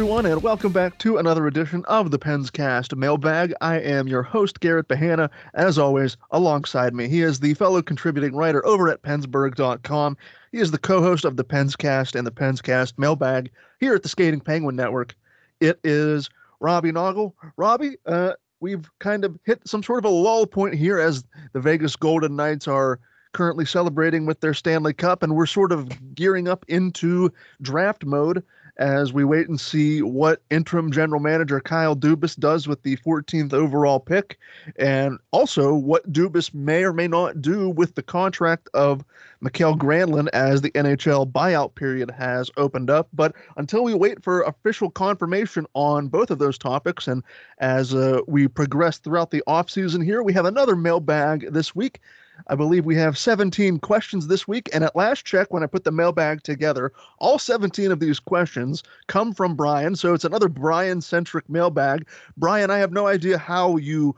Everyone, and welcome back to another edition of the Penscast Mailbag. I am your host, Garrett Bahana. As always, alongside me, he is the fellow contributing writer over at Pensburgh.com. He is the co host of the Penscast and the Penscast Mailbag here at the Skating Penguin Network. It is Robbie Noggle. Robbie, uh, we've kind of hit some sort of a lull point here as the Vegas Golden Knights are currently celebrating with their Stanley Cup, and we're sort of gearing up into draft mode as we wait and see what interim general manager Kyle Dubas does with the 14th overall pick, and also what Dubas may or may not do with the contract of Mikael Granlund as the NHL buyout period has opened up. But until we wait for official confirmation on both of those topics, and as uh, we progress throughout the offseason here, we have another mailbag this week I believe we have 17 questions this week. And at last check, when I put the mailbag together, all 17 of these questions come from Brian. So it's another Brian centric mailbag. Brian, I have no idea how you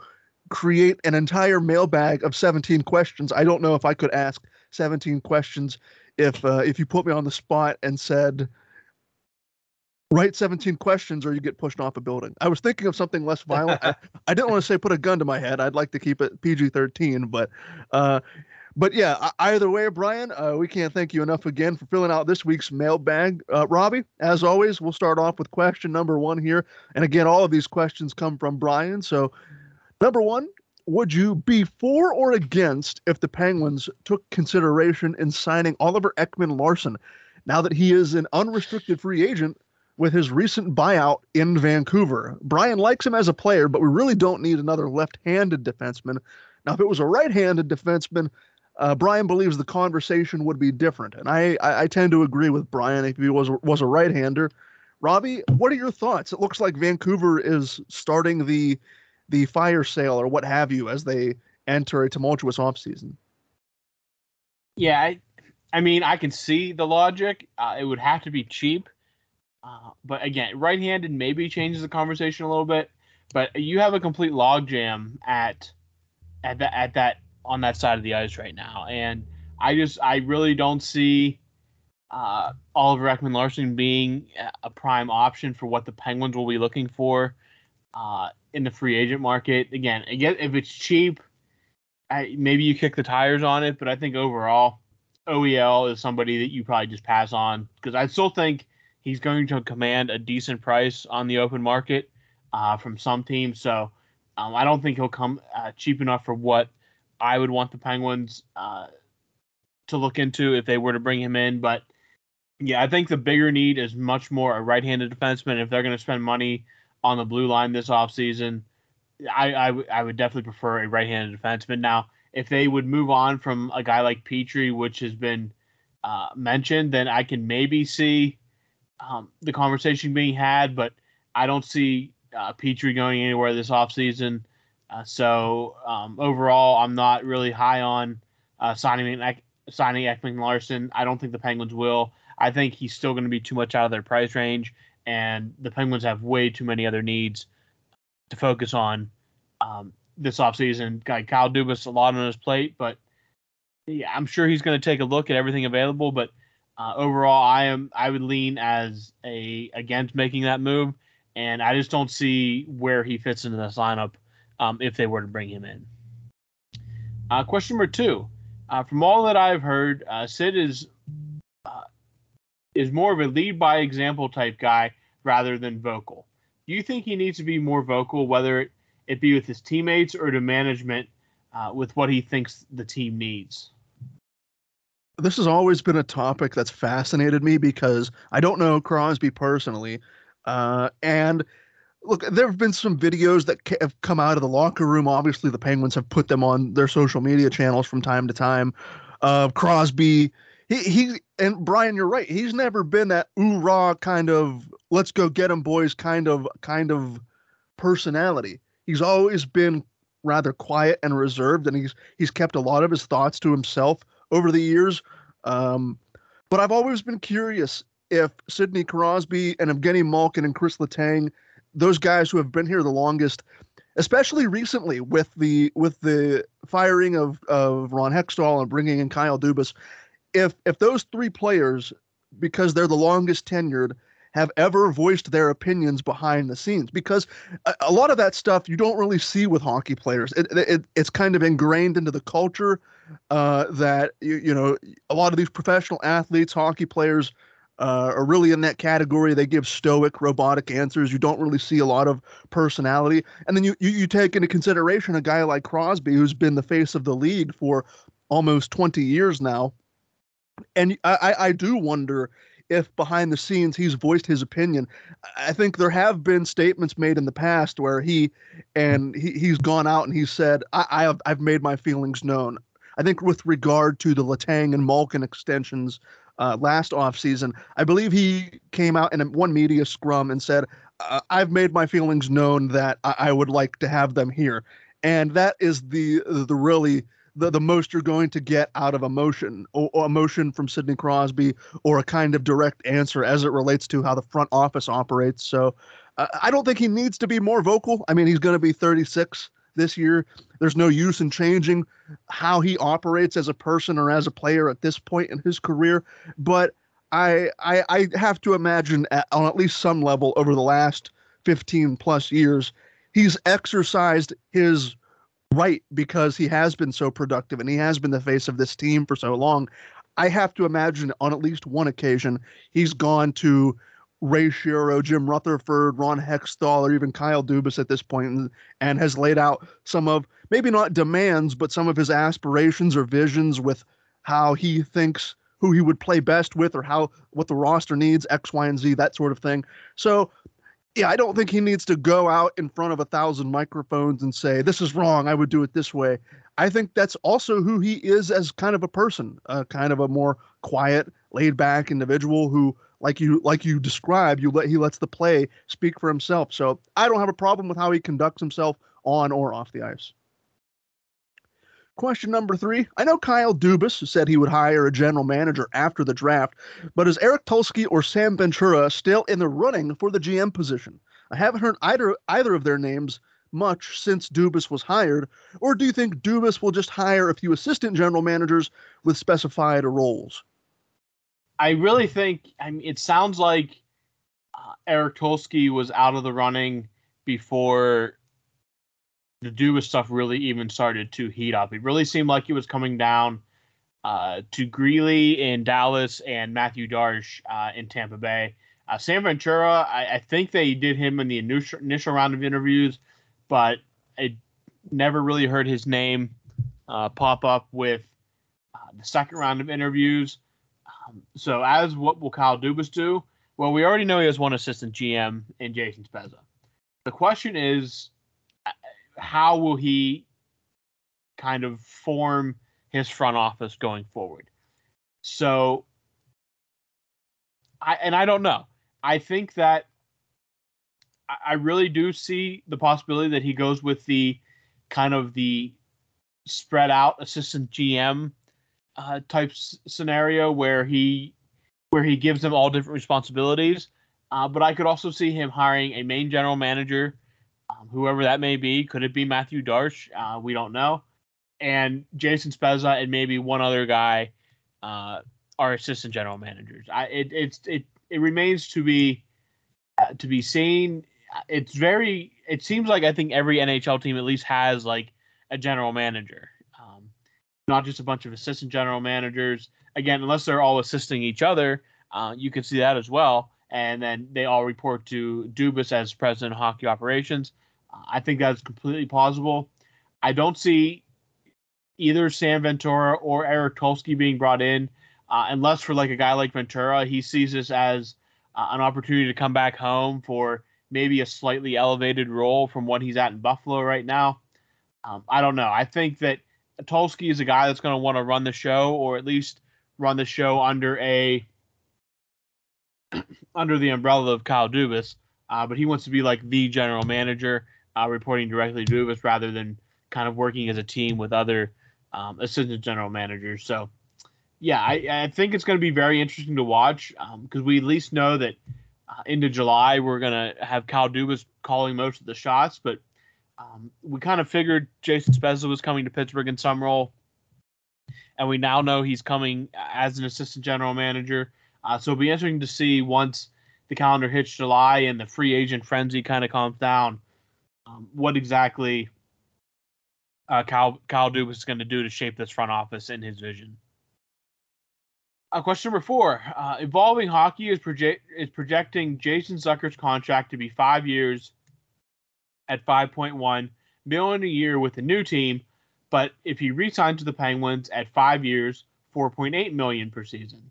create an entire mailbag of 17 questions. I don't know if I could ask 17 questions if uh, if you put me on the spot and said write 17 questions or you get pushed off a building. I was thinking of something less violent. I, I, didn't want to say put a gun to my head. I'd like to keep it PG 13, but, uh, but yeah, either way, Brian, uh, we can't thank you enough again for filling out this week's mailbag. Uh, Robbie, as always, we'll start off with question number one here. And again, all of these questions come from Brian. So, number one, would you be for or against if the Penguins took consideration in signing Oliver Ekman Larsson now that he is an unrestricted free agent with his recent buyout in Vancouver. Brian likes him as a player, but we really don't need another left handed defenseman. Now, if it was a right handed defenseman, uh, Brian believes the conversation would be different. And I, I, I tend to agree with Brian if he was, was a right hander. Robbie, what are your thoughts? It looks like Vancouver is starting the the fire sale or what have you as they enter a tumultuous offseason. Yeah, I, I mean, I can see the logic. Uh, it would have to be cheap. Uh, but again, right-handed maybe changes the conversation a little bit. But you have a complete logjam at at that at that on that side of the ice right now, and I just I really don't see uh, Oliver Ekman Larsson being a prime option for what the Penguins will be looking for uh, in the free agent market. Again, again, if it's cheap, I, maybe you kick the tires on it. But I think overall, OEL is somebody that you probably just pass on because I still think he's going to command a decent price on the open market uh, from some teams. So um, I don't think he'll come uh, cheap enough for what I would want the Penguins uh, to look into if they were to bring him in. But yeah, I think the bigger need is much more a right-handed defenseman. If they're going to spend money on the blue line this offseason, I, I, w- I would definitely prefer a right-handed defenseman. Now, if they would move on from a guy like Petry, which has been uh, mentioned, then I can maybe see um, the conversation being had, but I don't see uh, Petry going anywhere this offseason. Uh, so um, overall, I'm not really high on uh, signing signing Ekman Larsson. I don't think the Penguins will. I think he's still going to be too much out of their price range, and the Penguins have way too many other needs to focus on um, this offseason. Guy Kyle Dubas a lot on his plate, but yeah, I'm sure he's going to take a look at everything available. But uh, overall, I am I would lean as a against making that move, and I just don't see where he fits into this lineup um, if they were to bring him in. Uh, question number two: uh, From all that I've heard, uh, Sid is uh, is more of a lead by example type guy rather than vocal. Do you think he needs to be more vocal, whether it be with his teammates or to management, uh, with what he thinks the team needs? This has always been a topic that's fascinated me because I don't know Crosby personally, uh, and look, there have been some videos that have come out of the locker room. Obviously, the Penguins have put them on their social media channels from time to time. Of uh, Crosby, he he, and Brian, you're right. He's never been that ooh rah kind of let's go get him boys kind of kind of personality. He's always been rather quiet and reserved, and he's he's kept a lot of his thoughts to himself over the years. Um, but I've always been curious if Sidney Crosby and Evgeny Malkin and Chris Letang, those guys who have been here the longest, especially recently with the with the firing of, of Ron Hextall and bringing in Kyle Dubas, if if those three players, because they're the longest tenured, have ever voiced their opinions behind the scenes because a, a lot of that stuff you don't really see with hockey players. It, it, it's kind of ingrained into the culture uh, that you, you know a lot of these professional athletes, hockey players. Uh, are really in that category. They give stoic, robotic answers. You don't really see a lot of personality. And then you, you, you take into consideration a guy like Crosby, who's been the face of the league for almost 20 years now. And I, I do wonder if behind the scenes he's voiced his opinion. I think there have been statements made in the past where he and he, he's gone out and he said, I, I have I've made my feelings known. I think with regard to the Letang and Malkin extensions uh, last offseason, I believe he came out in one media scrum and said, uh, I've made my feelings known that I, I would like to have them here. And that is the the really the, the most you're going to get out of emotion or, or, emotion from Sidney Crosby or a kind of direct answer as it relates to how the front office operates. So uh, I don't think he needs to be more vocal. I mean, he's going to be 36 this year. There's no use in changing how he operates as a person or as a player at this point in his career. But I I, I have to imagine at, on at least some level over the last 15 plus years, he's exercised his right because he has been so productive and he has been the face of this team for so long. I have to imagine on at least one occasion he's gone to Ray Shero, Jim Rutherford, Ron Hextall, or even Kyle Dubas at this point and, and has laid out some of maybe not demands, but some of his aspirations or visions with how he thinks who he would play best with or how what the roster needs, X, Y, and Z, that sort of thing. So yeah, I don't think he needs to go out in front of a thousand microphones and say, this is wrong. I would do it this way. I think that's also who he is as kind of a person, uh, kind of a more quiet, laid back individual who, like you, like you describe, you let, he lets the play speak for himself. So I don't have a problem with how he conducts himself on or off the ice. Question number three. I know Kyle Dubas said he would hire a general manager after the draft, but is Eric Tulsky or Sam Ventura still in the running for the GM position? I haven't heard either either of their names much since Dubas was hired, or do you think Dubas will just hire a few assistant general managers with specified roles? I really think I mean it sounds like uh, Eric Tulsky was out of the running before the Dubas stuff really even started to heat up. It really seemed like it was coming down uh, to Greeley in Dallas and Mathieu Darche uh, in Tampa Bay. Uh, Sam Ventura, I, I, think they did him in the initial, initial round of interviews, but I never really heard his name uh, pop up with uh, the second round of interviews. So, as what will Kyle Dubas do? Well, we already know he has one assistant GM in Jason Spezza. The question is, how will he kind of form his front office going forward? So, I and I don't know. I think that I really do see the possibility that he goes with the kind of the spread out assistant GM uh, type scenario where he where he gives them all different responsibilities. Uh, but I could also see him hiring a main general manager um, whoever that may be. Could it be Mathieu Darche? Uh, we don't know. And Jason Spezza and maybe one other guy uh, are assistant general managers. I, it, it's it it remains to be uh, to be seen. It's very. It seems like I think every NHL team at least has like a general manager, not just a bunch of assistant general managers. Again, unless they're all assisting each other, uh, you can see that as well and then they all report to Dubas as president of hockey operations. I think that's completely plausible. I don't see either Sam Ventura or Eric Tulsky being brought in, uh, unless for like a guy like Ventura, he sees this as uh, an opportunity to come back home for maybe a slightly elevated role from what he's at in Buffalo right now. Um, I don't know. I think that Tulsky is a guy that's going to want to run the show, or at least run the show under a under the umbrella of Kyle Dubas. Uh, but he wants to be like the general manager uh, reporting directly to Dubas rather than kind of working as a team with other um, assistant general managers. So, yeah, I, I think it's going to be very interesting to watch because um, we at least know that uh, into July we're going to have Kyle Dubas calling most of the shots, but um, we kind of figured Jason Spezza was coming to Pittsburgh in some role, and we now know he's coming as an assistant general manager. Uh, so it'll be interesting to see once the calendar hits July and the free agent frenzy kind of calms down, um, what exactly uh, Kyle, Kyle Dubas is going to do to shape this front office in his vision. Uh, question number four: uh, Evolving Hockey is project is projecting Jason Zucker's contract to be five years at 5.1 million a year with the new team, but if he resigns to the Penguins at five years, 4.8 million per season.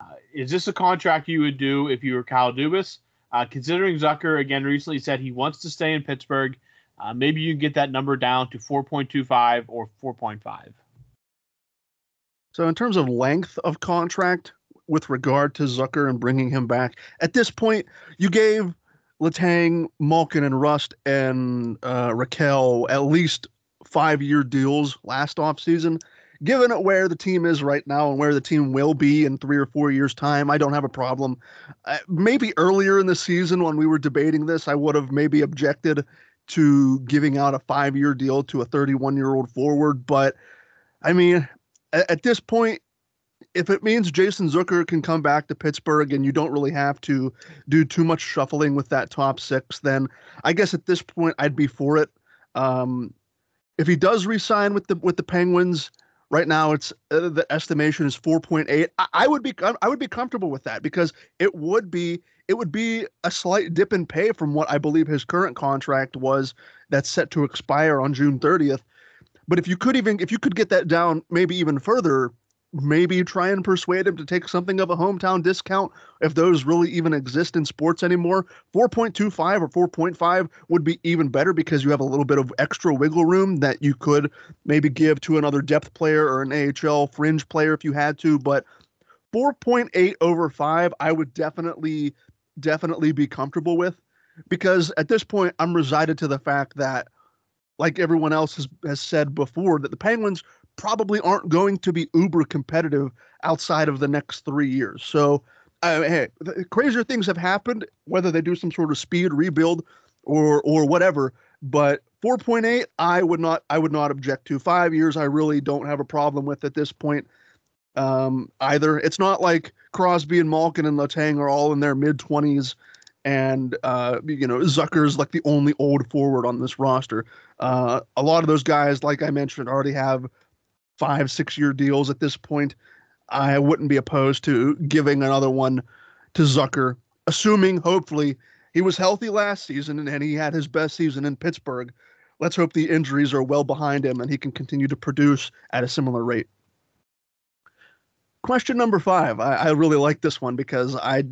Uh, is this a contract you would do if you were Kyle Dubas? Uh, considering Zucker again recently said he wants to stay in Pittsburgh, uh, maybe you can get that number down to 4.25 or 4.5. So, in terms of length of contract with regard to Zucker and bringing him back, at this point, you gave Letang, Malkin, and Rust and uh, Rakell at least five year deals last offseason. Given where the team is right now and where the team will be in three or four years' time, I don't have a problem. Uh, maybe earlier in the season when we were debating this, I would have maybe objected to giving out a five year deal to a 31 year old forward. But I mean, at, at this point, if it means Jason Zucker can come back to Pittsburgh and you don't really have to do too much shuffling with that top six, then I guess at this point I'd be for it. Um, if he does resign with the with the Penguins, right now it's uh, the estimation is 4.8. I, I would be I would be comfortable with that because it would be it would be a slight dip in pay from what I believe his current contract was that's set to expire on June 30th. But if you could even if you could get that down maybe even further, maybe try and persuade him to take something of a hometown discount if those really even exist in sports anymore. 4.25 or 4.5 would be even better because you have a little bit of extra wiggle room that you could maybe give to another depth player or an AHL fringe player if you had to. But 4.8 over 5, I would definitely, definitely be comfortable with because at this point, I'm resided to the fact that like everyone else has, has said before, that the Penguins probably aren't going to be uber competitive outside of the next three years. So, uh, hey, crazier things have happened, whether they do some sort of speed rebuild or or whatever. But 4.8, I would not I would not object to. Five years, I really don't have a problem with at this point. Um, either it's not like Crosby and Malkin and Letang are all in their mid 20s and uh, you know Zucker's like the only old forward on this roster. Uh, a lot of those guys, like I mentioned, already have five, six year deals at this point. I wouldn't be opposed to giving another one to Zucker, assuming hopefully he was healthy last season and he had his best season in Pittsburgh. Let's hope the injuries are well behind him and he can continue to produce at a similar rate. Question number five. I, I really like this one because I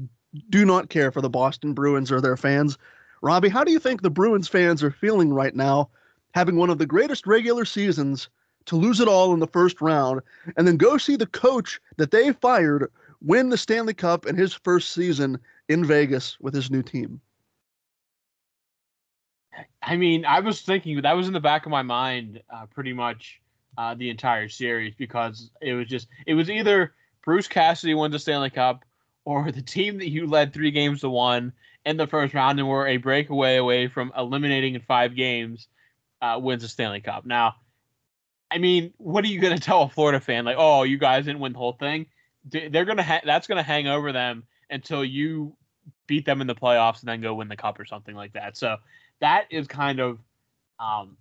do not care for the Boston Bruins or their fans. Robbie, how do you think the Bruins fans are feeling right now, having one of the greatest regular seasons to lose it all in the first round and then go see the coach that they fired win the Stanley Cup in his first season in Vegas with his new team. I mean, I was thinking that was in the back of my mind uh, pretty much uh, the entire series because it was just it was either Bruce Cassidy wins the Stanley Cup or the team that you led three games to one in the first round and were a breakaway away from eliminating in five games uh, wins the Stanley Cup. Now, I mean, what are you going to tell a Florida fan? Like, oh, you guys didn't win the whole thing. They're gonna ha- that's gonna hang over them until you beat them in the playoffs and then go win the cup or something like that. So that is kind of um,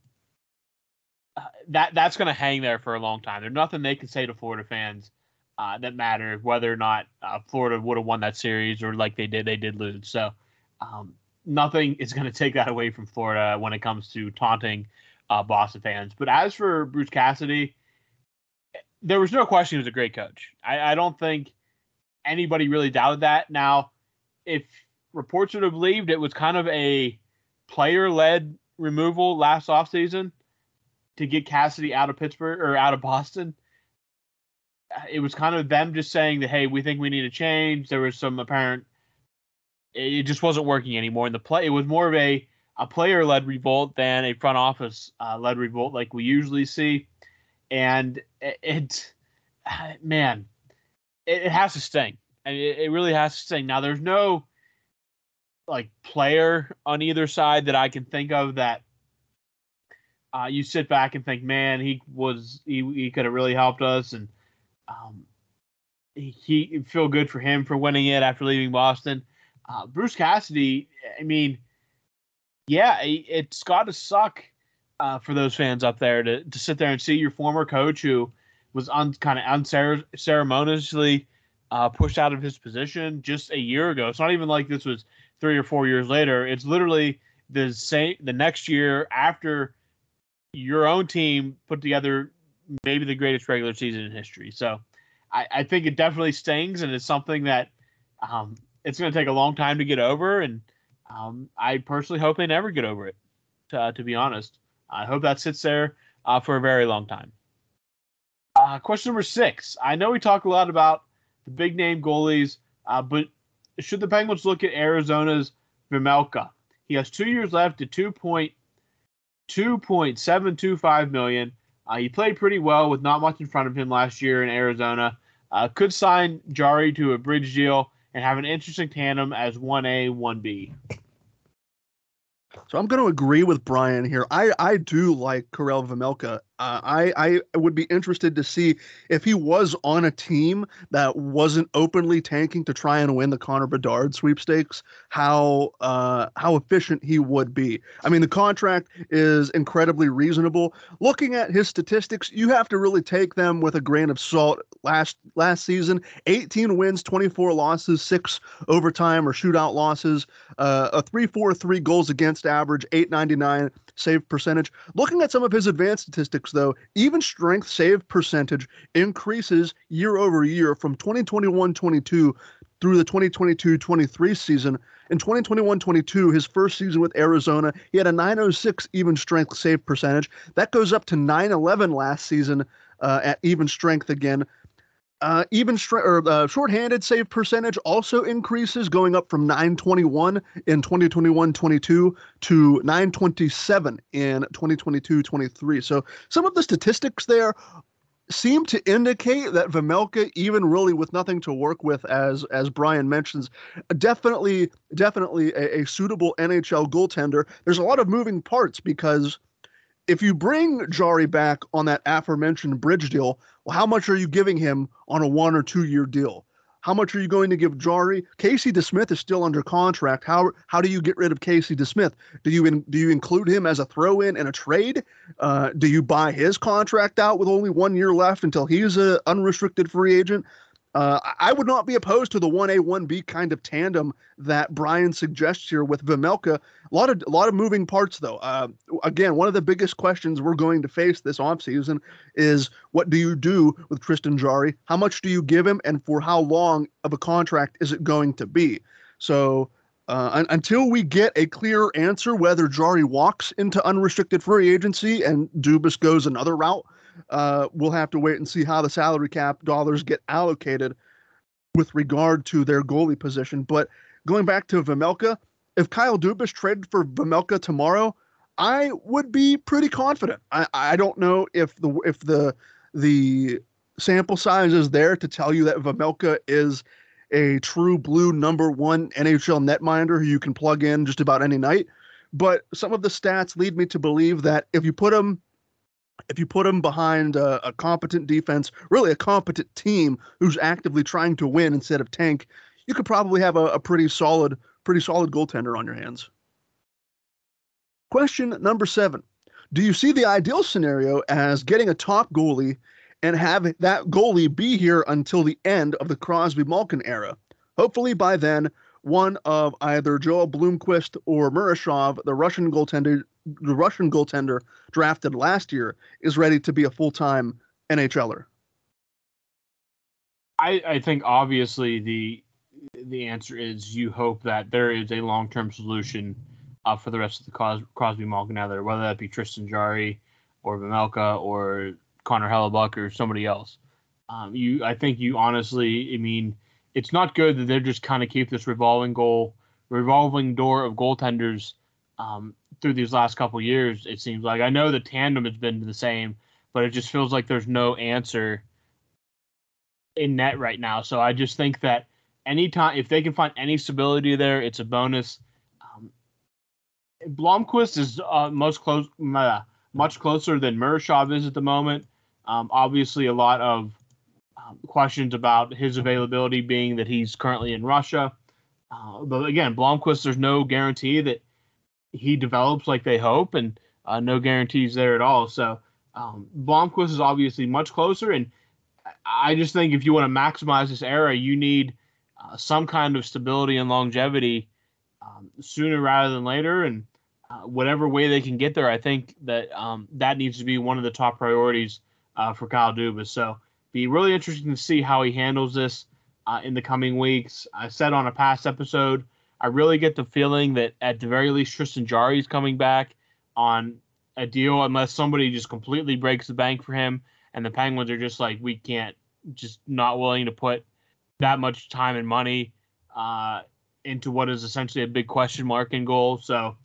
uh, that that's gonna hang there for a long time. There's nothing they can say to Florida fans uh, that matter whether or not uh, Florida would have won that series or like they did, they did lose. So um, nothing is going to take that away from Florida when it comes to taunting uh, Boston fans. But as for Bruce Cassidy, there was no question he was a great coach. I, I don't think anybody really doubted that. Now, if reports would have believed it was kind of a player led removal last offseason to get Cassidy out of Pittsburgh or out of Boston, it was kind of them just saying that, hey, we think we need a change. There was some apparent, it just wasn't working anymore. And the play, it was more of a, a player led revolt than a front office uh, led revolt like we usually see. And it, it man, it, it, has to sting. And it, it really has to sting. Now, there's no like player on either side that I can think of that uh, you sit back and think, man, he was he, he could have really helped us, and um, he, he feel good for him for winning it after leaving Boston. Uh, Bruce Cassidy, I mean, yeah, it's got to suck uh, for those fans up there to, to sit there and see your former coach who was un, kind of unceremoniously uh, pushed out of his position just a year ago. It's not even like this was three or four years later. It's literally the same the next year after your own team put together maybe the greatest regular season in history. So I, I think it definitely stings, and it's something that um, it's going to take a long time to get over. And um, I personally hope they never get over it. To, to be honest, I hope that sits there uh, for a very long time. Uh, question number six. I know we talk a lot about the big name goalies, uh, but should the Penguins look at Arizona's Vejmelka? He has two years left at two point two point seven two five million. Uh, he played pretty well with not much in front of him last year in Arizona. Uh, could sign Jarry to a bridge deal and have an interesting tandem as 1A, 1B. So I'm going to agree with Brian here. I, I do like Karel Vejmelka. Uh, I I would be interested to see if he was on a team that wasn't openly tanking to try and win the Connor Bedard sweepstakes. How uh, how efficient he would be. I mean, the contract is incredibly reasonable. Looking at his statistics, you have to really take them with a grain of salt. Last last season, 18 wins, 24 losses, six overtime or shootout losses, uh, a 3.43 goals against average, 8.99 save percentage. Looking at some of his advanced statistics, though, even strength save percentage increases year over year from 2021 22 through the 2022 23 season. In 2021 22, his first season with Arizona, he had a 906 even strength save percentage. That goes up to 911 last season uh, at even strength again. Uh, even str- or uh, shorthanded save percentage also increases, going up from 921 in 2021-22 to 927 in 2022-23. So some of the statistics there seem to indicate that Vejmelka, even really with nothing to work with, as as Brian mentions, definitely definitely a, a suitable NHL goaltender. There's a lot of moving parts because if you bring Jarry back on that aforementioned bridge deal, well, how much are you giving him on a one or two year deal? How much are you going to give Jarry? Casey DeSmith is still under contract. How how do you get rid of Casey DeSmith? Do you in, do you include him as a throw in in a trade? Uh, do you buy his contract out with only one year left until he's an unrestricted free agent? Uh, I would not be opposed to the 1A, 1B kind of tandem that Brian suggests here with Vejmelka. A lot of a lot of moving parts, though. Uh, again, one of the biggest questions we're going to face this offseason is what do you do with Tristan Jarry? How much do you give him, and for how long of a contract is it going to be? So uh, un- until we get a clear answer whether Jarry walks into unrestricted free agency and Dubas goes another route, uh, we'll have to wait and see how the salary cap dollars get allocated with regard to their goalie position. But going back to Vejmelka, if Kyle Dubas traded for Vejmelka tomorrow, I would be pretty confident. I, I don't know if the if the the sample size is there to tell you that Vejmelka is a true blue number one NHL netminder who you can plug in just about any night. But some of the stats lead me to believe that if you put him if you put him behind a, a, competent defense, really a competent team who's actively trying to win instead of tank, you could probably have a, a pretty solid, pretty solid goaltender on your hands. Question number seven: Do you see the ideal scenario as getting a top goalie and have that goalie be here until the end of the Crosby Malkin era? Hopefully by then, one of either Joel Blomqvist or Murashov, the Russian goaltender, the Russian goaltender drafted last year, is ready to be a full time NHLer? I, I think obviously the the answer is you hope that there is a long term solution uh, for the rest of the Cros- Crosby Malkin there, whether that be Tristan Jarry or Vejmelka or Connor Hellebuyck or somebody else. Um, you, I think you honestly, I mean, it's not good that they're just kind of keep this revolving goal, revolving door of goaltenders um, through these last couple years. It seems like I know the tandem has been the same, but it just feels like there's no answer in net right now. So I just think that anytime if they can find any stability there, it's a bonus. Um, Blomqvist is uh, most close, uh, much closer than Murashov is at the moment. Um, obviously, a lot of um, questions about his availability being that he's currently in Russia. Uh, but again, Blomqvist, there's no guarantee that he develops like they hope, and uh, no guarantees there at all. So um, Blomqvist is obviously much closer, and I just think if you want to maximize this era, you need uh, some kind of stability and longevity um, sooner rather than later, and uh, whatever way they can get there, I think that um, that needs to be one of the top priorities uh, for Kyle Dubas. So be really interesting to see how he handles this uh, in the coming weeks. I said on a past episode, I really get the feeling that at the very least Tristan Jarry is coming back on a deal unless somebody just completely breaks the bank for him and the Penguins are just like we can't just not willing to put that much time and money uh, into what is essentially a big question mark in goal. So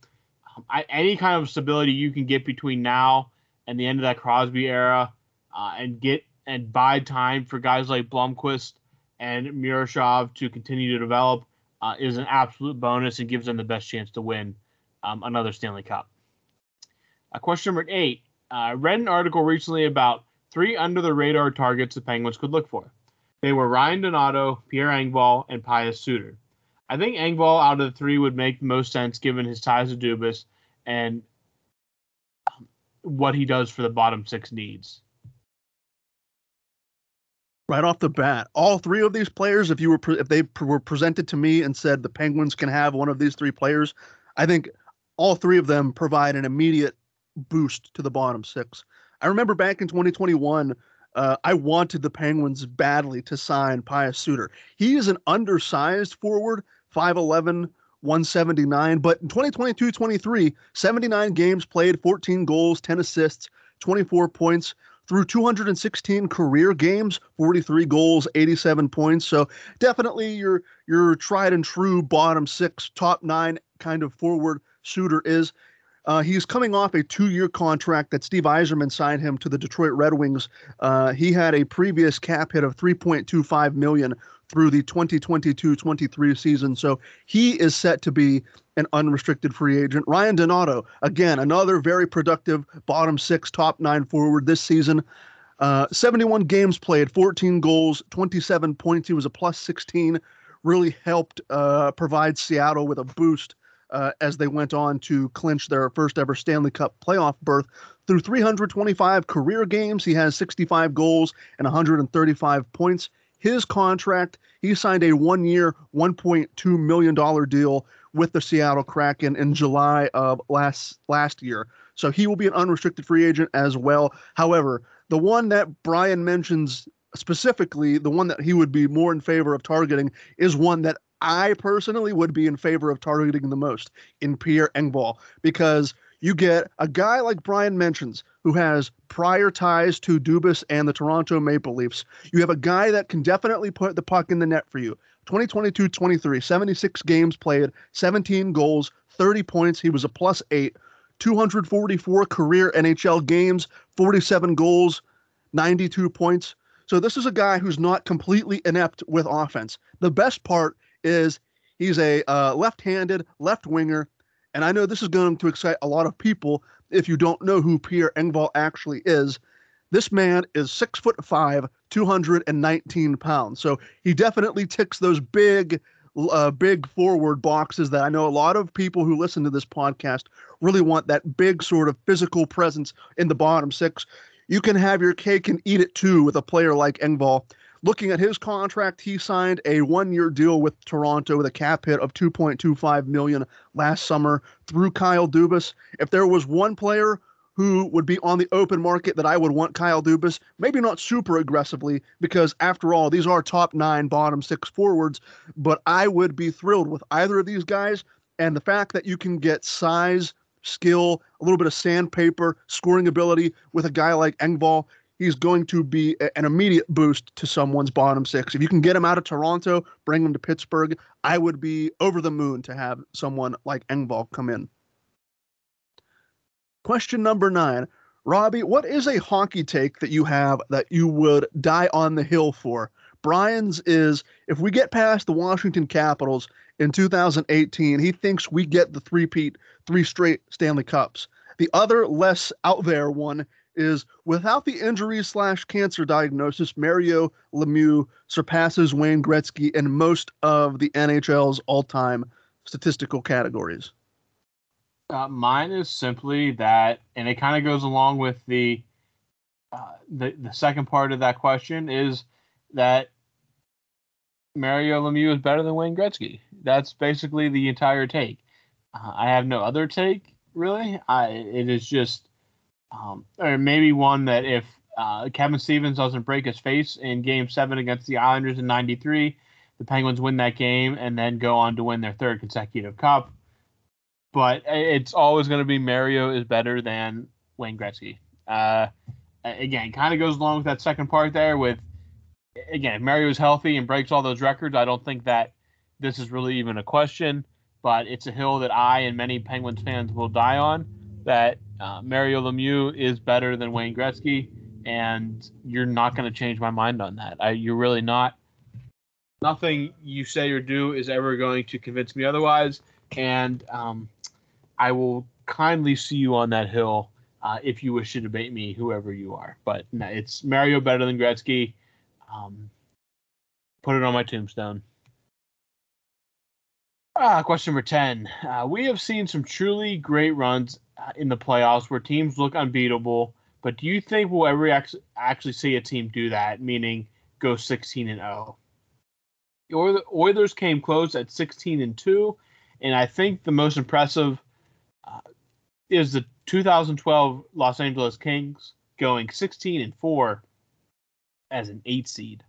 um, I, any kind of stability you can get between now and the end of that Crosby era, uh, and get and buy time for guys like Blomqvist and Murashov to continue to develop uh, is an absolute bonus and gives them the best chance to win um, another Stanley Cup. Uh, question number eight. Uh, I read an article recently about three under the radar targets the Penguins could look for. They were Ryan Donato, Pierre Engvall, and Pius Suter. I think Engvall out of the three would make the most sense given his ties to Dubas and um, what he does for the bottom six needs. Right off the bat, all three of these players, if you were pre- if they were presented to me and said the Penguins can have one of these three players, I think all three of them provide an immediate boost to the bottom six. I remember back in 2021, uh, I wanted the Penguins badly to sign Pius Suter. He is an undersized forward, 5'11, 179, but in 2022 23, 79 games played, 14 goals, 10 assists, 24 points through 216 career games, 43 goals, 87 points. So definitely your your tried and true bottom six, top nine kind of forward Suter is. Uh, he's coming off a two-year contract that Steve Yzerman signed him to the Detroit Red Wings. Uh, he had a previous cap hit of 3.25 million through the 2022-23 season, so he is set to be an unrestricted free agent. Ryan Donato, again, another very productive bottom six, top nine forward this season. Uh, 71 games played, 14 goals, 27 points. He was a plus 16. Really helped uh, provide Seattle with a boost uh, as they went on to clinch their first ever Stanley Cup playoff berth. Through 325 career games, he has 65 goals and 135 points. His contract, he signed a one year, $1.2 million deal with the Seattle Kraken in July of last last year. So he will be an unrestricted free agent as well. However, the one that Brian mentions specifically, the one that he would be more in favor of targeting, is one that I personally would be in favor of targeting the most in Pierre Engvall because you get a guy like Brian mentions who has prior ties to Dubas and the Toronto Maple Leafs. You have a guy that can definitely put the puck in the net for you. 2022 23, 76 games played, 17 goals, 30 points. He was a plus eight, 244 career NHL games, 47 goals, 92 points. So this is a guy who's not completely inept with offense. The best part is he's a uh, left-handed left winger, and I know this is going to excite a lot of people if you don't know who Pierre Engvall actually is. This man is six foot five, 219 pounds. So he definitely ticks those big, uh, big forward boxes that I know a lot of people who listen to this podcast really want that big sort of physical presence in the bottom six. You can have your cake and eat it too with a player like Engvall. Looking at his contract, he signed a one-year deal with Toronto with a cap hit of 2.25 million last summer through Kyle Dubas. If there was one player who would be on the open market that I would want Kyle Dubas, maybe not super aggressively, because after all, these are top nine, bottom six forwards, but I would be thrilled with either of these guys. And the fact that you can get size, skill, a little bit of sandpaper, scoring ability with a guy like Engvall, he's going to be a, an immediate boost to someone's bottom six. If you can get him out of Toronto, bring him to Pittsburgh, I would be over the moon to have someone like Engvall come in. Question number nine. Robbie, what is a hockey take that you have that you would die on the hill for? Brian's is if we get past the Washington Capitals in 2018, he thinks we get the three-peat, three straight Stanley Cups. The other less out there one is without the injury slash cancer diagnosis, Mario Lemieux surpasses Wayne Gretzky in most of the NHL's all time statistical categories. Uh, mine is simply that, and it kind of goes along with the, uh, the the second part of that question is that Mario Lemieux is better than Wayne Gretzky. That's basically the entire take. Uh, I have no other take really. I it is just, um, or maybe one that if uh, Kevin Stevens doesn't break his face in Game Seven against the Islanders in '93, the Penguins win that game and then go on to win their third consecutive cup. But it's always going to be Mario is better than Wayne Gretzky. Uh, again, kind of goes along with that second part there with again, if Mario is healthy and breaks all those records, I don't think that this is really even a question. But it's a hill that I and many Penguins fans will die on. That uh, Mario Lemieux is better than Wayne Gretzky, and you're not going to change my mind on that. I, you're really not. Nothing you say or do is ever going to convince me otherwise, and um, I will kindly see you on that hill uh, if you wish to debate me, whoever you are. But no, it's Mario better than Gretzky. Um, put it on my tombstone. Ah, question number 10. Uh, we have seen some truly great runs in the playoffs where teams look unbeatable, but do you think we'll ever actually see a team do that, meaning go 16 and 0? The Oilers came close at 16 and 2, and I think the most impressive uh, is the 2012 Los Angeles Kings going 16 and 4 as an eight seed.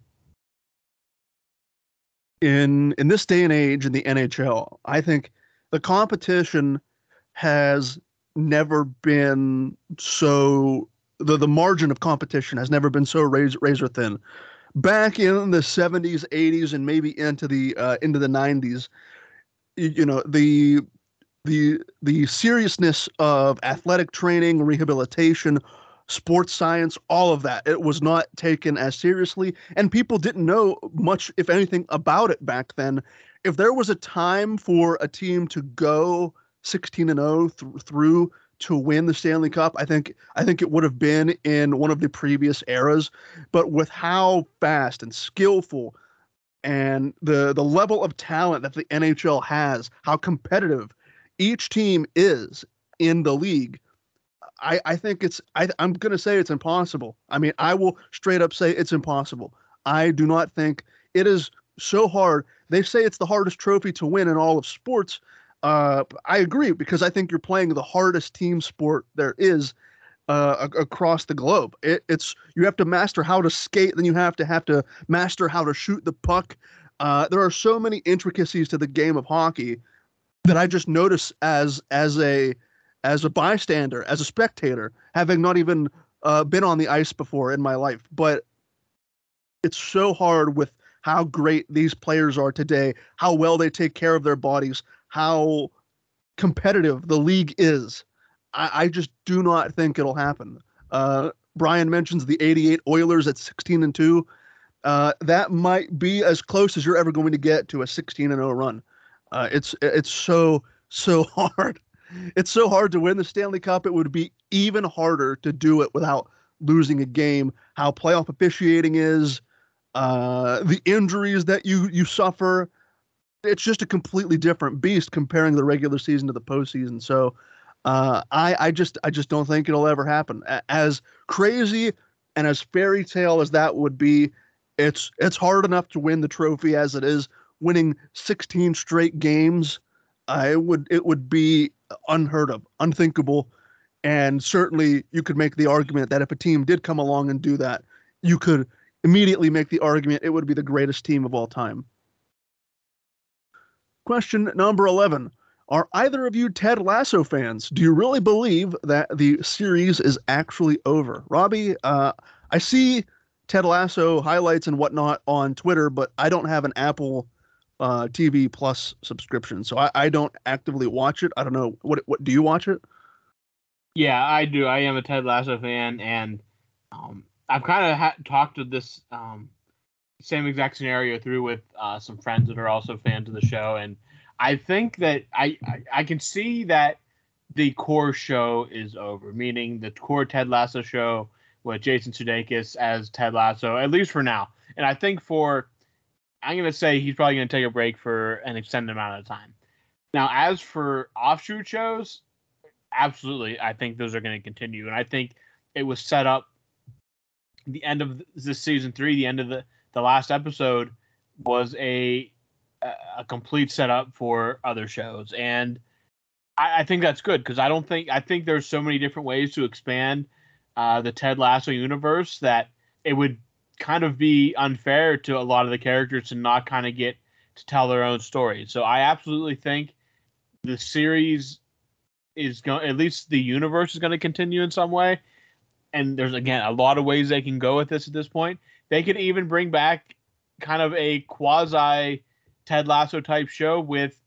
In in this day and age in the NHL, I think the competition has never been so the, the margin of competition has never been so razor, razor thin. Back in the 70s, 80s, and maybe into the uh, into the 90s, you, you know the the the seriousness of athletic training, rehabilitation, sports science, all of that. It was not taken as seriously, and people didn't know much, if anything, about it back then. If there was a time for a team to go 16 and 0 th- through to win the Stanley Cup, I think I think it would have been in one of the previous eras. But with how fast and skillful and the the level of talent that the NHL has, how competitive each team is in the league, I, I think it's I, I'm gonna say it's impossible. I mean, I will straight up say it's impossible. I do not think it is so hard. They say it's the hardest trophy to win in all of sports. Uh, I agree because I think you're playing the hardest team sport there is uh, across the globe. It, it's you have to master how to skate, then you have to have to master how to shoot the puck. Uh, there are so many intricacies to the game of hockey that I just notice as as a as a bystander, as a spectator, having not even uh, been on the ice before in my life. But it's so hard with how great these players are today, how well they take care of their bodies, how competitive the league is. I, I just do not think it'll happen. Uh, Brian mentions the 88 Oilers at 16 and 2. Uh, that might be as close as you're ever going to get to a 16 and 0 run. Uh, it's it's so so hard it's so hard to win the Stanley Cup. It would be even harder to do it without losing a game. How playoff officiating is, uh, the injuries that you you suffer. It's just a completely different beast comparing the regular season to the postseason. So, uh, I I just I just don't think it'll ever happen. As crazy and as fairy tale as that would be, it's it's hard enough to win the trophy as it is. Winning 16 straight games, uh, it would it would be unheard of, unthinkable. And certainly you could make the argument that if a team did come along and do that, you could immediately make the argument it would be the greatest team of all time. Question number 11. Are either of you Ted Lasso fans? Do you really believe that the series is actually over? Robbie, uh, I see Ted Lasso highlights and whatnot on Twitter, but I don't have an Apple uh, TV Plus subscription, so I, I don't actively watch it. I don't know what what do you watch it? Yeah, I do. I am a Ted Lasso fan, and um, I've kind of ha- talked to this um, same exact scenario through with uh, some friends that are also fans of the show, and I think that I, I, I can see that the core show is over, meaning the core Ted Lasso show with Jason Sudeikis as Ted Lasso, at least for now. And I think for, I'm going to say he's probably going to take a break for an extended amount of time. Now, as for offshoot shows, absolutely, I think those are going to continue. And I think it was set up the end of this season three, the end of the, the last episode was a a complete setup for other shows. And I, I think that's good because I don't think I think there's so many different ways to expand uh, the Ted Lasso universe that it would kind of be unfair to a lot of the characters to not kind of get to tell their own story. So I absolutely think the series is going at least the universe is going to continue in some way. And there's again a lot of ways they can go with this at this point. They could even bring back kind of a quasi Ted Lasso type show with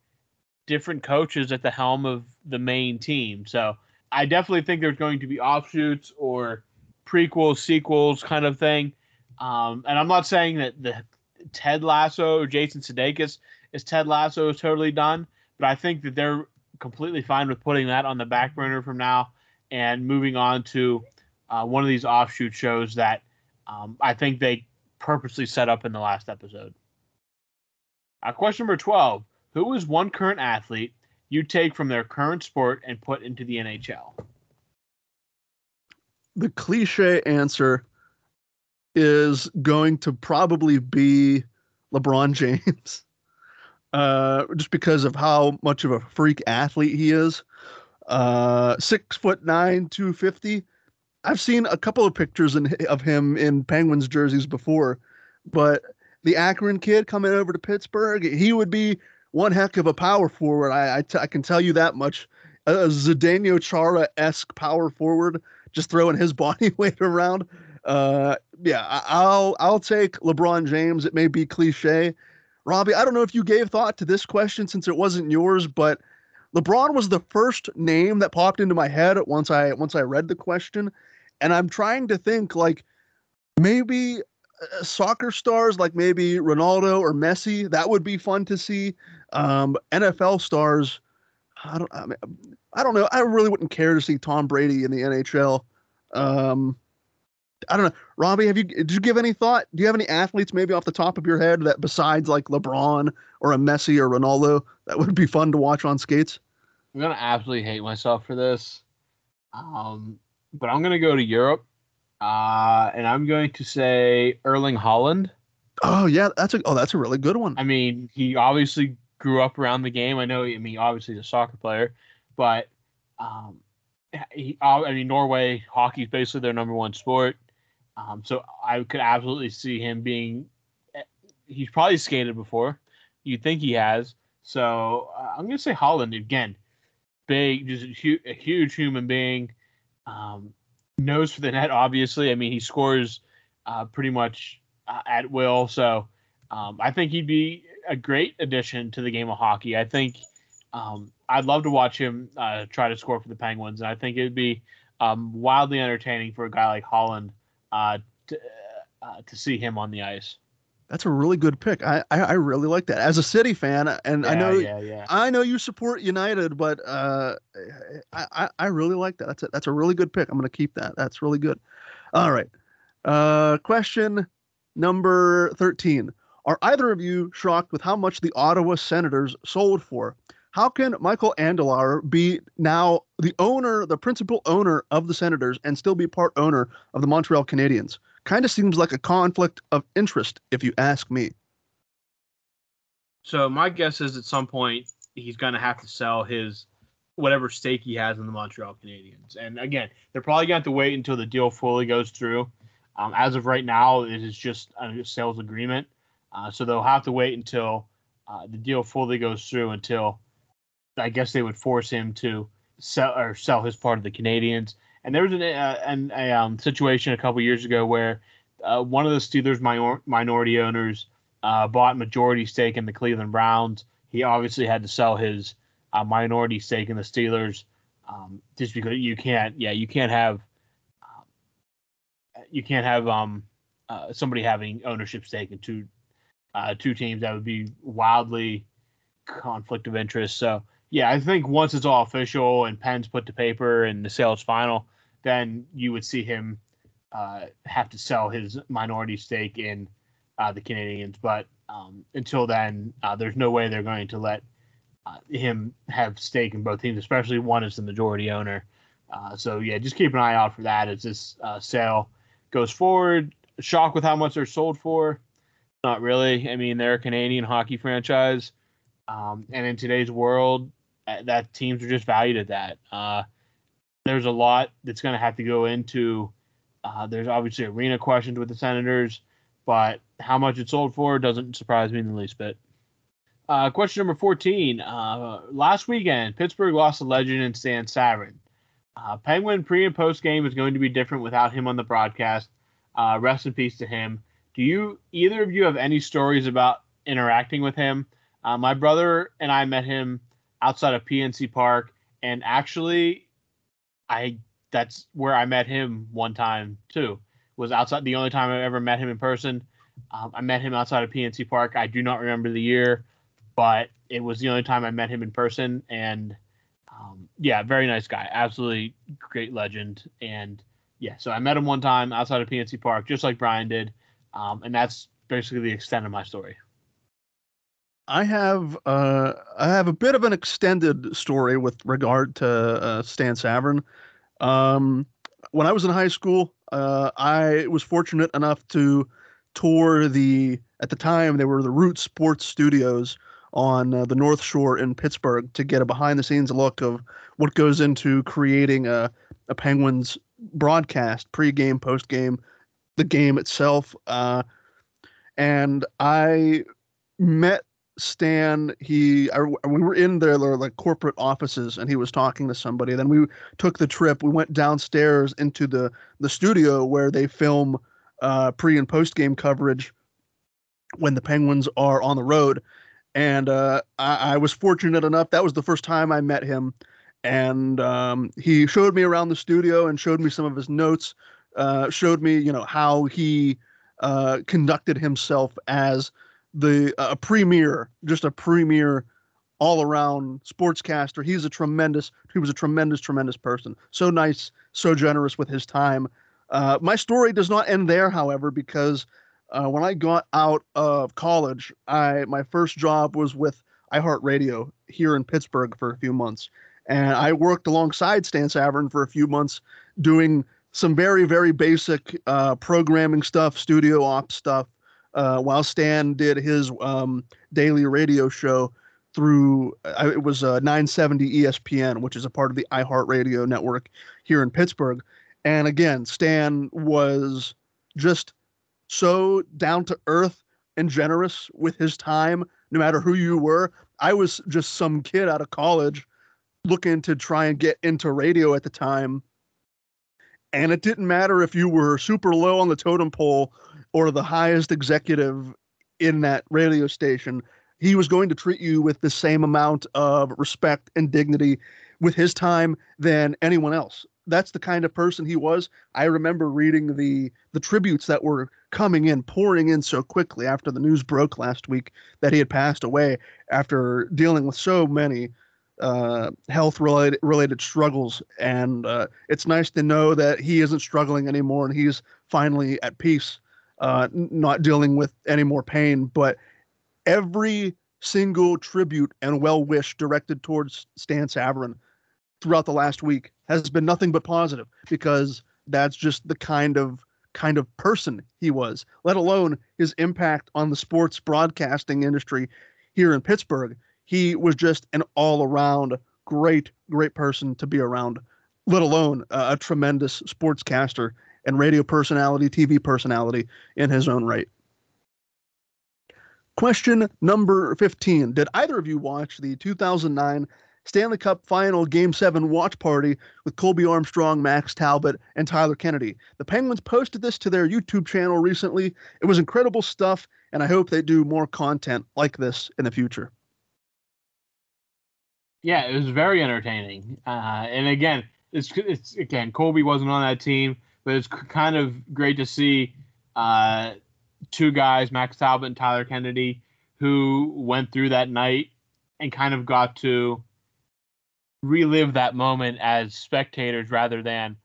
different coaches at the helm of the main team. So I definitely think there's going to be offshoots or prequels, sequels kind of thing. Um, and I'm not saying that the Ted Lasso or Jason Sudeikis is Ted Lasso is totally done, but I think that they're completely fine with putting that on the back burner from now and moving on to uh, one of these offshoot shows that um, I think they purposely set up in the last episode. Uh, question number 12 who is one current athlete you take from their current sport and put into the NHL? The cliche answer is going to probably be LeBron James. Uh, just because of how much of a freak athlete he is. Uh, six foot nine, 250. I've seen a couple of pictures in, of him in Penguins jerseys before, but the Akron kid coming over to Pittsburgh, he would be one heck of a power forward. I I, t- I can tell you that much. A Zdeno Chara esque power forward, just throwing his body weight around. Uh, yeah, I'll I'll take LeBron James. It may be cliche, Robbie. I don't know if you gave thought to this question since it wasn't yours, but LeBron was the first name that popped into my head once I once I read the question, and I'm trying to think like maybe uh, soccer stars like maybe Ronaldo or Messi. That would be fun to see. Um, NFL stars, I don't, I, mean, I don't know. I really wouldn't care to see Tom Brady in the NHL. Um, I don't know, Robbie. Have you did you give any thought? Do you have any athletes maybe off the top of your head that besides like LeBron or a Messi or Ronaldo that would be fun to watch on skates? I'm gonna absolutely hate myself for this, um, but I'm gonna go to Europe uh, and I'm going to say Erling Haaland. Oh yeah, that's a oh that's a really good one. I mean, he obviously grew up around the game. I know. I mean, obviously he's a soccer player, but um, he. I mean, Norway hockey is basically their number one sport. Um, so I could absolutely see him being. He's probably skated before. You'd think he has. So uh, I'm gonna say Haaland again. Big, just a, hu- a huge human being. Um, nose for the net. Obviously, I mean he scores uh, pretty much uh, at will. So um, I think he'd be a great addition to the game of hockey. I think um, I'd love to watch him uh, try to score for the Penguins, and I think it would be um, wildly entertaining for a guy like Haaland uh, to, uh, to see him on the ice. That's a really good pick. I, I, I really like that as a City fan, and yeah, I know yeah, yeah. I know you support United, but uh, I, I, I really like that. That's a, that's a really good pick. I'm going to keep that. That's really good. All right. Uh, question number 13. Are either of you shocked with how much the Ottawa Senators sold for? How can Michael Andlauer be now the owner, the principal owner of the Senators, and still be part owner of the Montreal Canadiens? Kind of seems like a conflict of interest, if you ask me. So my guess is at some point he's going to have to sell his whatever stake he has in the Montreal Canadiens. And again, they're probably going to have to wait until the deal fully goes through. Um, as of right now, it is just a sales agreement. Uh, so they'll have to wait until uh, the deal fully goes through until I guess they would force him to sell or sell his part of the Canadiens. And there was an, uh, an a um, situation a couple years ago where uh, one of the Steelers minor- minority owners uh, bought majority stake in the Cleveland Browns. He obviously had to sell his uh, minority stake in the Steelers um, just because you can't. Yeah, you can't have you can't have um, uh, somebody having ownership stake in two uh, two teams. That would be wildly conflict of interest. So yeah, I think once it's all official and pens put to paper and the sale is final, then you would see him uh, have to sell his minority stake in uh, the Canadiens. But um, until then, uh, there's no way they're going to let uh, him have stake in both teams, especially one is the majority owner. Uh, so yeah, just keep an eye out for that as this uh, sale goes forward. Shock with how much they're sold for. Not really. I mean, they're a Canadian hockey franchise, um, and in today's world, that teams are just valued at that. There's a lot that's going to have to go into. Uh, there's obviously arena questions with the Senators, but how much it sold for doesn't surprise me in the least bit. Uh, question number 14. Uh, last weekend, Pittsburgh lost a legend in Stan Savran. Uh, Penguin pre and post game is going to be different without him on the broadcast. Uh, rest in peace to him. Do you either of you have any stories about interacting with him? Uh, my brother and I met him outside of PNC Park, and actually, I that's where I met him one time too. Was outside the only time I ever met him in person. Um, I met him outside of PNC Park. I do not remember the year, but it was the only time I met him in person, and um, yeah, very nice guy, absolutely great legend, and yeah, so I met him one time outside of PNC Park, just like Brian did, um, and that's basically the extent of my story. I have uh, I have a bit of an extended story with regard to uh, Stan Savran. Um, when I was in high school, uh, I was fortunate enough to tour the at the time they were the Root Sports Studios on uh, the North Shore in Pittsburgh to get a behind the scenes look of what goes into creating a, a Penguins broadcast, pre-game, post-game, the game itself. Uh, and I met Stan. He, I, we were in there. There their like corporate offices, and he was talking to somebody. Then we took the trip. We went downstairs into the the studio where they film uh, pre and post game coverage when the Penguins are on the road and uh, I, I, was fortunate enough. That was the first time I met him, and um, he showed me around the studio and showed me some of his notes. Uh, showed me, you know, how he uh, conducted himself as the a premier, just a premier, all around sportscaster. He's a tremendous. He was a tremendous, tremendous person. So nice, so generous with his time. Uh, my story does not end there, however, because uh, when I got out of college, I my first job was with iHeartRadio here in Pittsburgh for a few months, and I worked alongside Stan Savran for a few months doing some very very basic uh, programming stuff, studio ops stuff, uh, while Stan did his um, daily radio show through uh, it was uh, 970 ESPN, which is a part of the iHeartRadio network here in Pittsburgh. And again, Stan was just so down to earth and generous with his time, no matter who you were. I was just some kid out of college looking to try and get into radio at the time. And it didn't matter if you were super low on the totem pole or the highest executive in that radio station. He was going to treat you with the same amount of respect and dignity with his time than anyone else that's the kind of person he was. I remember reading the the tributes that were coming in, pouring in so quickly after the news broke last week that he had passed away after dealing with so many uh, health related related struggles. And uh, it's nice to know that he isn't struggling anymore and he's finally at peace, uh, not dealing with any more pain. But every single tribute and well wish directed towards Stan Savran throughout the last week has been nothing but positive because that's just the kind of kind of person he was, let alone his impact on the sports broadcasting industry here in Pittsburgh. He was just an all around great, great person to be around, let alone uh, a tremendous sportscaster and radio personality, TV personality in his own right. Question number 15 Did either of you watch the 2009 Stanley Cup Final Game 7 watch party with Colby Armstrong, Max Talbot, and Tyler Kennedy. The Penguins posted this to their YouTube channel recently. It was incredible stuff, and I hope they do more content like this in the future. Yeah, it was very entertaining. Uh, and again, it's, it's again, Colby wasn't on that team, but it's kind of great to see uh, two guys, Max Talbot and Tyler Kennedy, who went through that night and kind of got to relive that moment as spectators rather than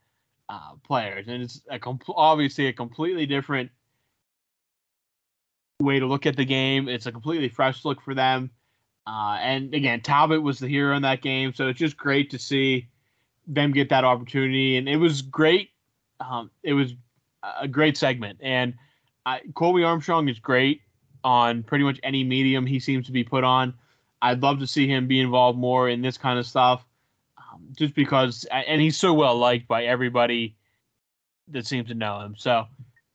uh, players. And it's a com- obviously a completely different way to look at the game. It's a completely fresh look for them. Uh, and again, Talbot was the hero in that game, so it's just great to see them get that opportunity. And it was great. Um, it was a great segment. And I, Colby Armstrong is great on pretty much any medium he seems to be put on. I'd love to see him be involved more in this kind of stuff, um, just because, and he's so well liked by everybody that seems to know him. So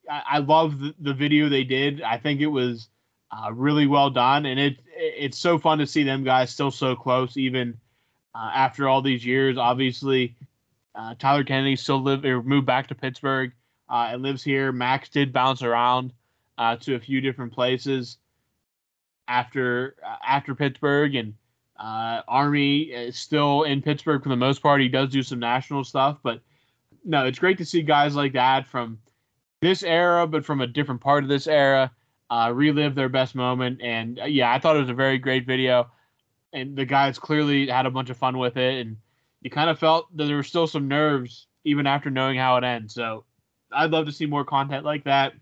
I, I love the, the, video they did. I think it was uh, really well done, and it it's so fun to see them guys still so close, even uh, after all these years. Obviously, uh, Tyler Kennedy still live or moved back to Pittsburgh uh, and lives here. Max did bounce around uh, to a few different places after uh, after Pittsburgh, and uh, Army is still in Pittsburgh for the most part. He does do some national stuff, but no, it's great to see guys like that from this era, but from a different part of this era, uh, relive their best moment. And yeah, I thought it was a very great video, and the guys clearly had a bunch of fun with it, and you kind of felt that there were still some nerves even after knowing how it ends. So I'd love to see more content like that.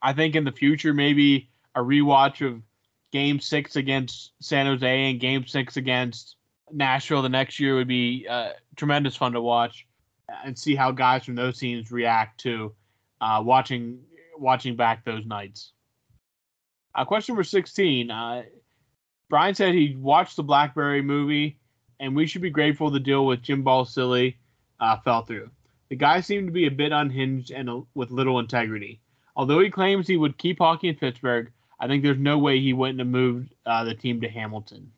I think in the future, maybe a rewatch of Game Six against San Jose and Game Six against Nashville the next year would be uh, tremendous fun to watch and see how guys from those teams react to uh, watching watching back those nights. Uh, question number sixteen. Uh, Brian said he watched the Blackberry movie, and we should be grateful the deal with Jim Balsillie uh, fell through. The guy seemed to be a bit unhinged and a, with little integrity. Although he claims he would keep hockey in Pittsburgh, I think there's no way he wouldn't have moved uh, the team to Hamilton.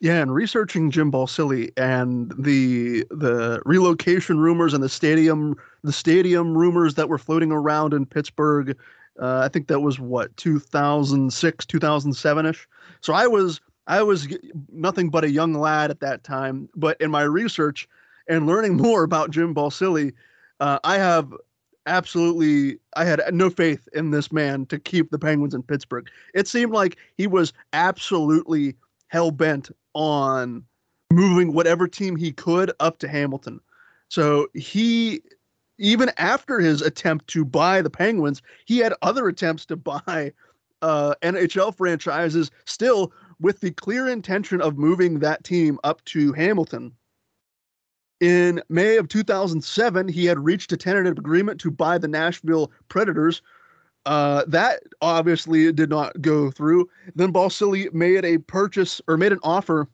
Yeah, and researching Jim Balsillie and the the relocation rumors and the stadium the stadium rumors that were floating around in Pittsburgh, uh, I think that was what 2006, 2007 ish. So I was I was nothing but a young lad at that time. But in my research and learning more about Jim Balsillie, uh, I have absolutely I had no faith in this man to keep the Penguins in Pittsburgh. It seemed like he was absolutely hell bent on moving whatever team he could up to Hamilton. So he even after his attempt to buy the Penguins, he had other attempts to buy uh, NHL franchises still with the clear intention of moving that team up to Hamilton. In May of 2007, he had reached a tentative agreement to buy the Nashville Predators. Uh, that obviously did not go through. Then Balsillie made a purchase or made an offer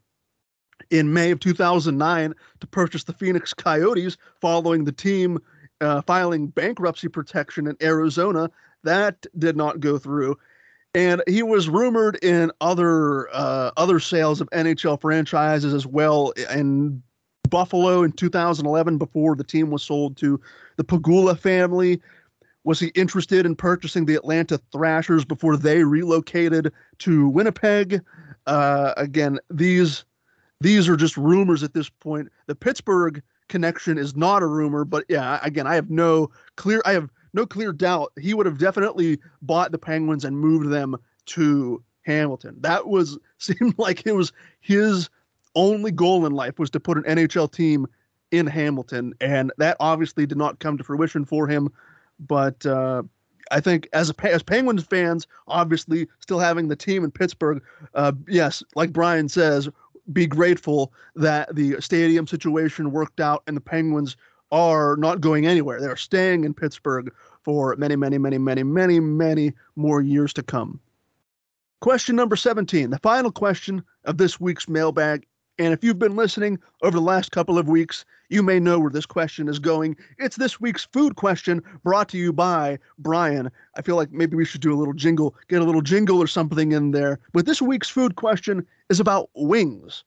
in May of 2009 to purchase the Phoenix Coyotes following the team uh, filing bankruptcy protection in Arizona. That did not go through. And he was rumored in other uh, other sales of NHL franchises as well, In Buffalo in 2011 before the team was sold to the Pegula family? Was he interested in purchasing the Atlanta Thrashers before they relocated to Winnipeg? Uh, again, these these are just rumors at this point. The Pittsburgh connection is not a rumor, but yeah, again, I have no clear I have no clear doubt he would have definitely bought the Penguins and moved them to Hamilton. That was seemed like it was his only goal in life was to put an NHL team in Hamilton, and that obviously did not come to fruition for him. But uh, I think as a, as Penguins fans, obviously still having the team in Pittsburgh, uh, yes, like Brian says, be grateful that the stadium situation worked out and the Penguins are not going anywhere. They're staying in Pittsburgh for many, many, many, many, many, many more years to come. Question number 17, the final question of this week's mailbag and if you've been listening over the last couple of weeks, you may know where this question is going. It's this week's food question brought to you by Brian. I feel like maybe we should do a little jingle, get a little jingle or something in there. But this week's food question is about wings.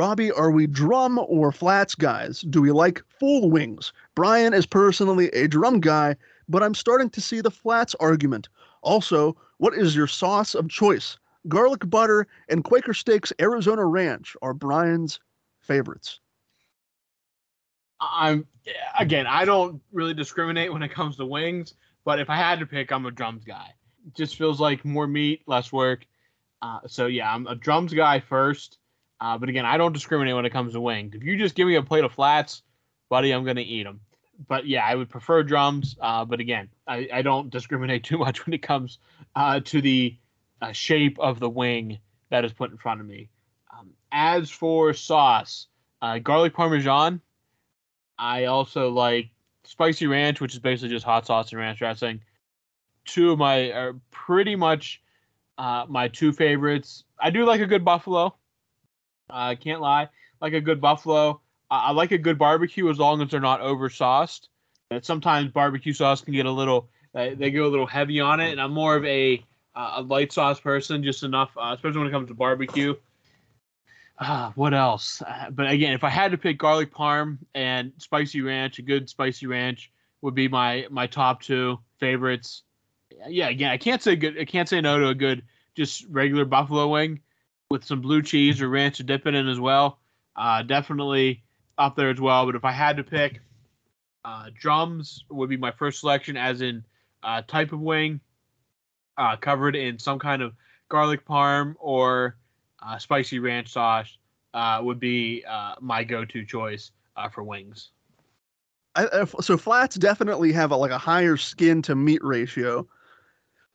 Robbie, are we drum or flats guys? Do we like full wings? Brian is personally a drum guy, but I'm starting to see the flats argument. Also, what is your sauce of choice? garlic butter, and Quaker Steaks Arizona Ranch are Brian's favorites. I'm again, I don't really discriminate when it comes to wings, but if I had to pick, I'm a drums guy. It just feels like more meat, less work. Uh, so yeah, I'm a drums guy first. Uh, but again, I don't discriminate when it comes to wings. If you just give me a plate of flats, buddy, I'm gonna eat them. But yeah, I would prefer drums. Uh, but again, I, I, don't discriminate too much when it comes uh, to the uh, shape of the wing that is put in front of me. Um, as for sauce, uh, garlic parmesan. I also like spicy ranch, which is basically just hot sauce and ranch dressing. Two of my are pretty much uh, my two favorites. I do like a good buffalo. I uh, can't lie, like a good buffalo. I like a good barbecue as long as they're not oversauced. sometimes barbecue sauce can get a little, uh, they go a little heavy on it, and I'm more of a uh, a light sauce person, just enough, uh, especially when it comes to barbecue. Uh, what else? Uh, but again, if I had to pick garlic parm and spicy ranch, a good spicy ranch would be my my top two favorites. Yeah, again, I can't say good. I can't say no to a good just regular buffalo wing with some blue cheese or ranch to dip it in as well. Uh, definitely up there as well. But if I had to pick, uh, drums would be my first selection, as in uh, type of wing, uh, covered in some kind of garlic parm or uh, spicy ranch sauce uh, would be uh, my go-to choice for wings. I, so flats definitely have a, like a higher skin to meat ratio.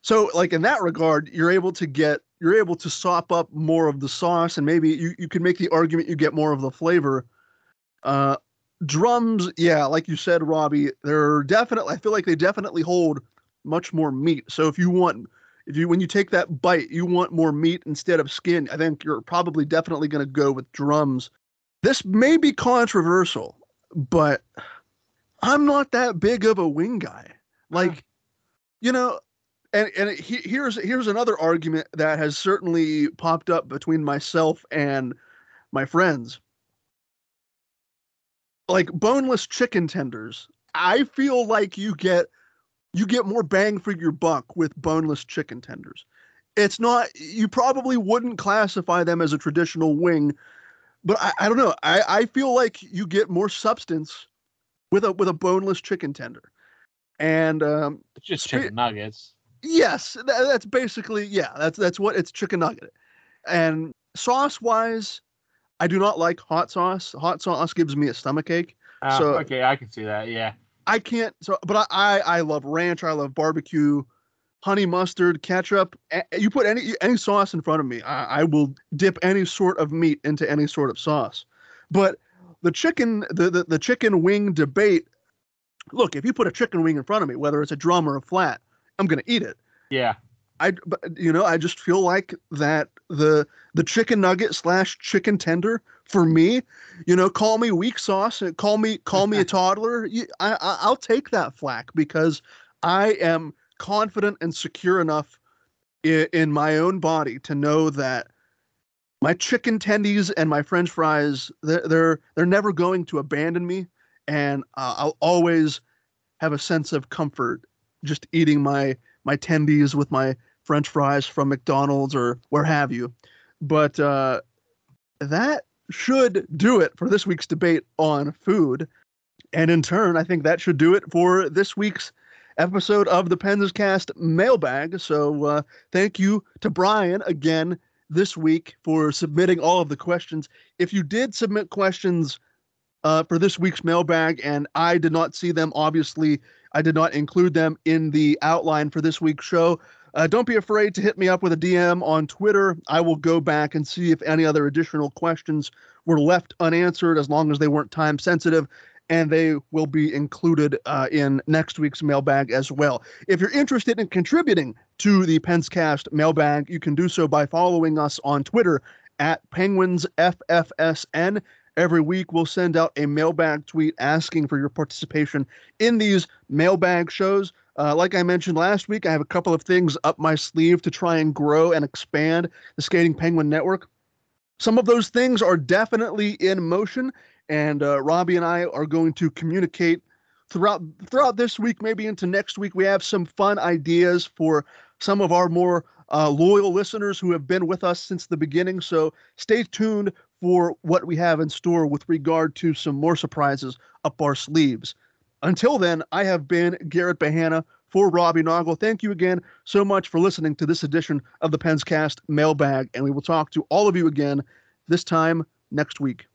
So like in that regard, you're able to get you're able to sop up more of the sauce, and maybe you, you can make the argument you get more of the flavor. Uh, drums, yeah, like you said, Robbie, they're definitely. I feel like they definitely hold much more meat. So if you want if you when you take that bite, you want more meat instead of skin, I think you're probably definitely going to go with drums. This may be controversial, but I'm not that big of a wing guy. Like, you know, and and he, here's here's another argument that has certainly popped up between myself and my friends. Like boneless chicken tenders, I feel like you get you get more bang for your buck with boneless chicken tenders. It's not, you probably wouldn't classify them as a traditional wing, but I, I don't know. I, I feel like you get more substance with a with a boneless chicken tender. And um, it's just chicken nuggets. Yes, that, that's basically yeah. That's that's what it's chicken nugget. And sauce wise, I do not like hot sauce. Hot sauce gives me a stomach ache. Uh, so okay, I can see that. Yeah. I can't. So, but I, I, I love ranch. I love barbecue, honey mustard, ketchup. You put any any sauce in front of me, I, I will dip any sort of meat into any sort of sauce. But the chicken, the, the the chicken wing debate. Look, if you put a chicken wing in front of me, whether it's a drum or a flat, I'm gonna eat it. Yeah. I, but you know, I just feel like that the the chicken nugget slash chicken tender for me, you know, call me weak sauce, and call me call me a toddler. I, I I'll take that flack because I am confident and secure enough in, in my own body to know that my chicken tendies and my French fries they're they're, they're never going to abandon me, and uh, I'll always have a sense of comfort just eating my my tendies with my French fries from McDonald's or where have you. But uh, that should do it for this week's debate on food. And in turn, I think that should do it for this week's episode of the Penscast mailbag. So uh, thank you to Brian again this week for submitting all of the questions. If you did submit questions uh, for this week's mailbag and I did not see them, obviously, I did not include them in the outline for this week's show. Uh, don't be afraid to hit me up with a DM on Twitter. I will go back and see if any other additional questions were left unanswered as long as they weren't time sensitive. And they will be included uh, in next week's mailbag as well. If you're interested in contributing to the Penscast mailbag, you can do so by following us on Twitter at PenguinsFFSN. Every week, we'll send out a mailbag tweet asking for your participation in these mailbag shows. Uh, like I mentioned last week, I have a couple of things up my sleeve to try and grow and expand the Skating Penguin Network. Some of those things are definitely in motion, and uh, Robbie and I are going to communicate throughout throughout this week, maybe into next week. We have some fun ideas for some of our more uh, loyal listeners who have been with us since the beginning. So stay tuned for what we have in store with regard to some more surprises up our sleeves. Until then, I have been Garrett Bahana for Robbie Noggle. Thank you again so much for listening to this edition of the Penscast Mailbag, and we will talk to all of you again this time next week.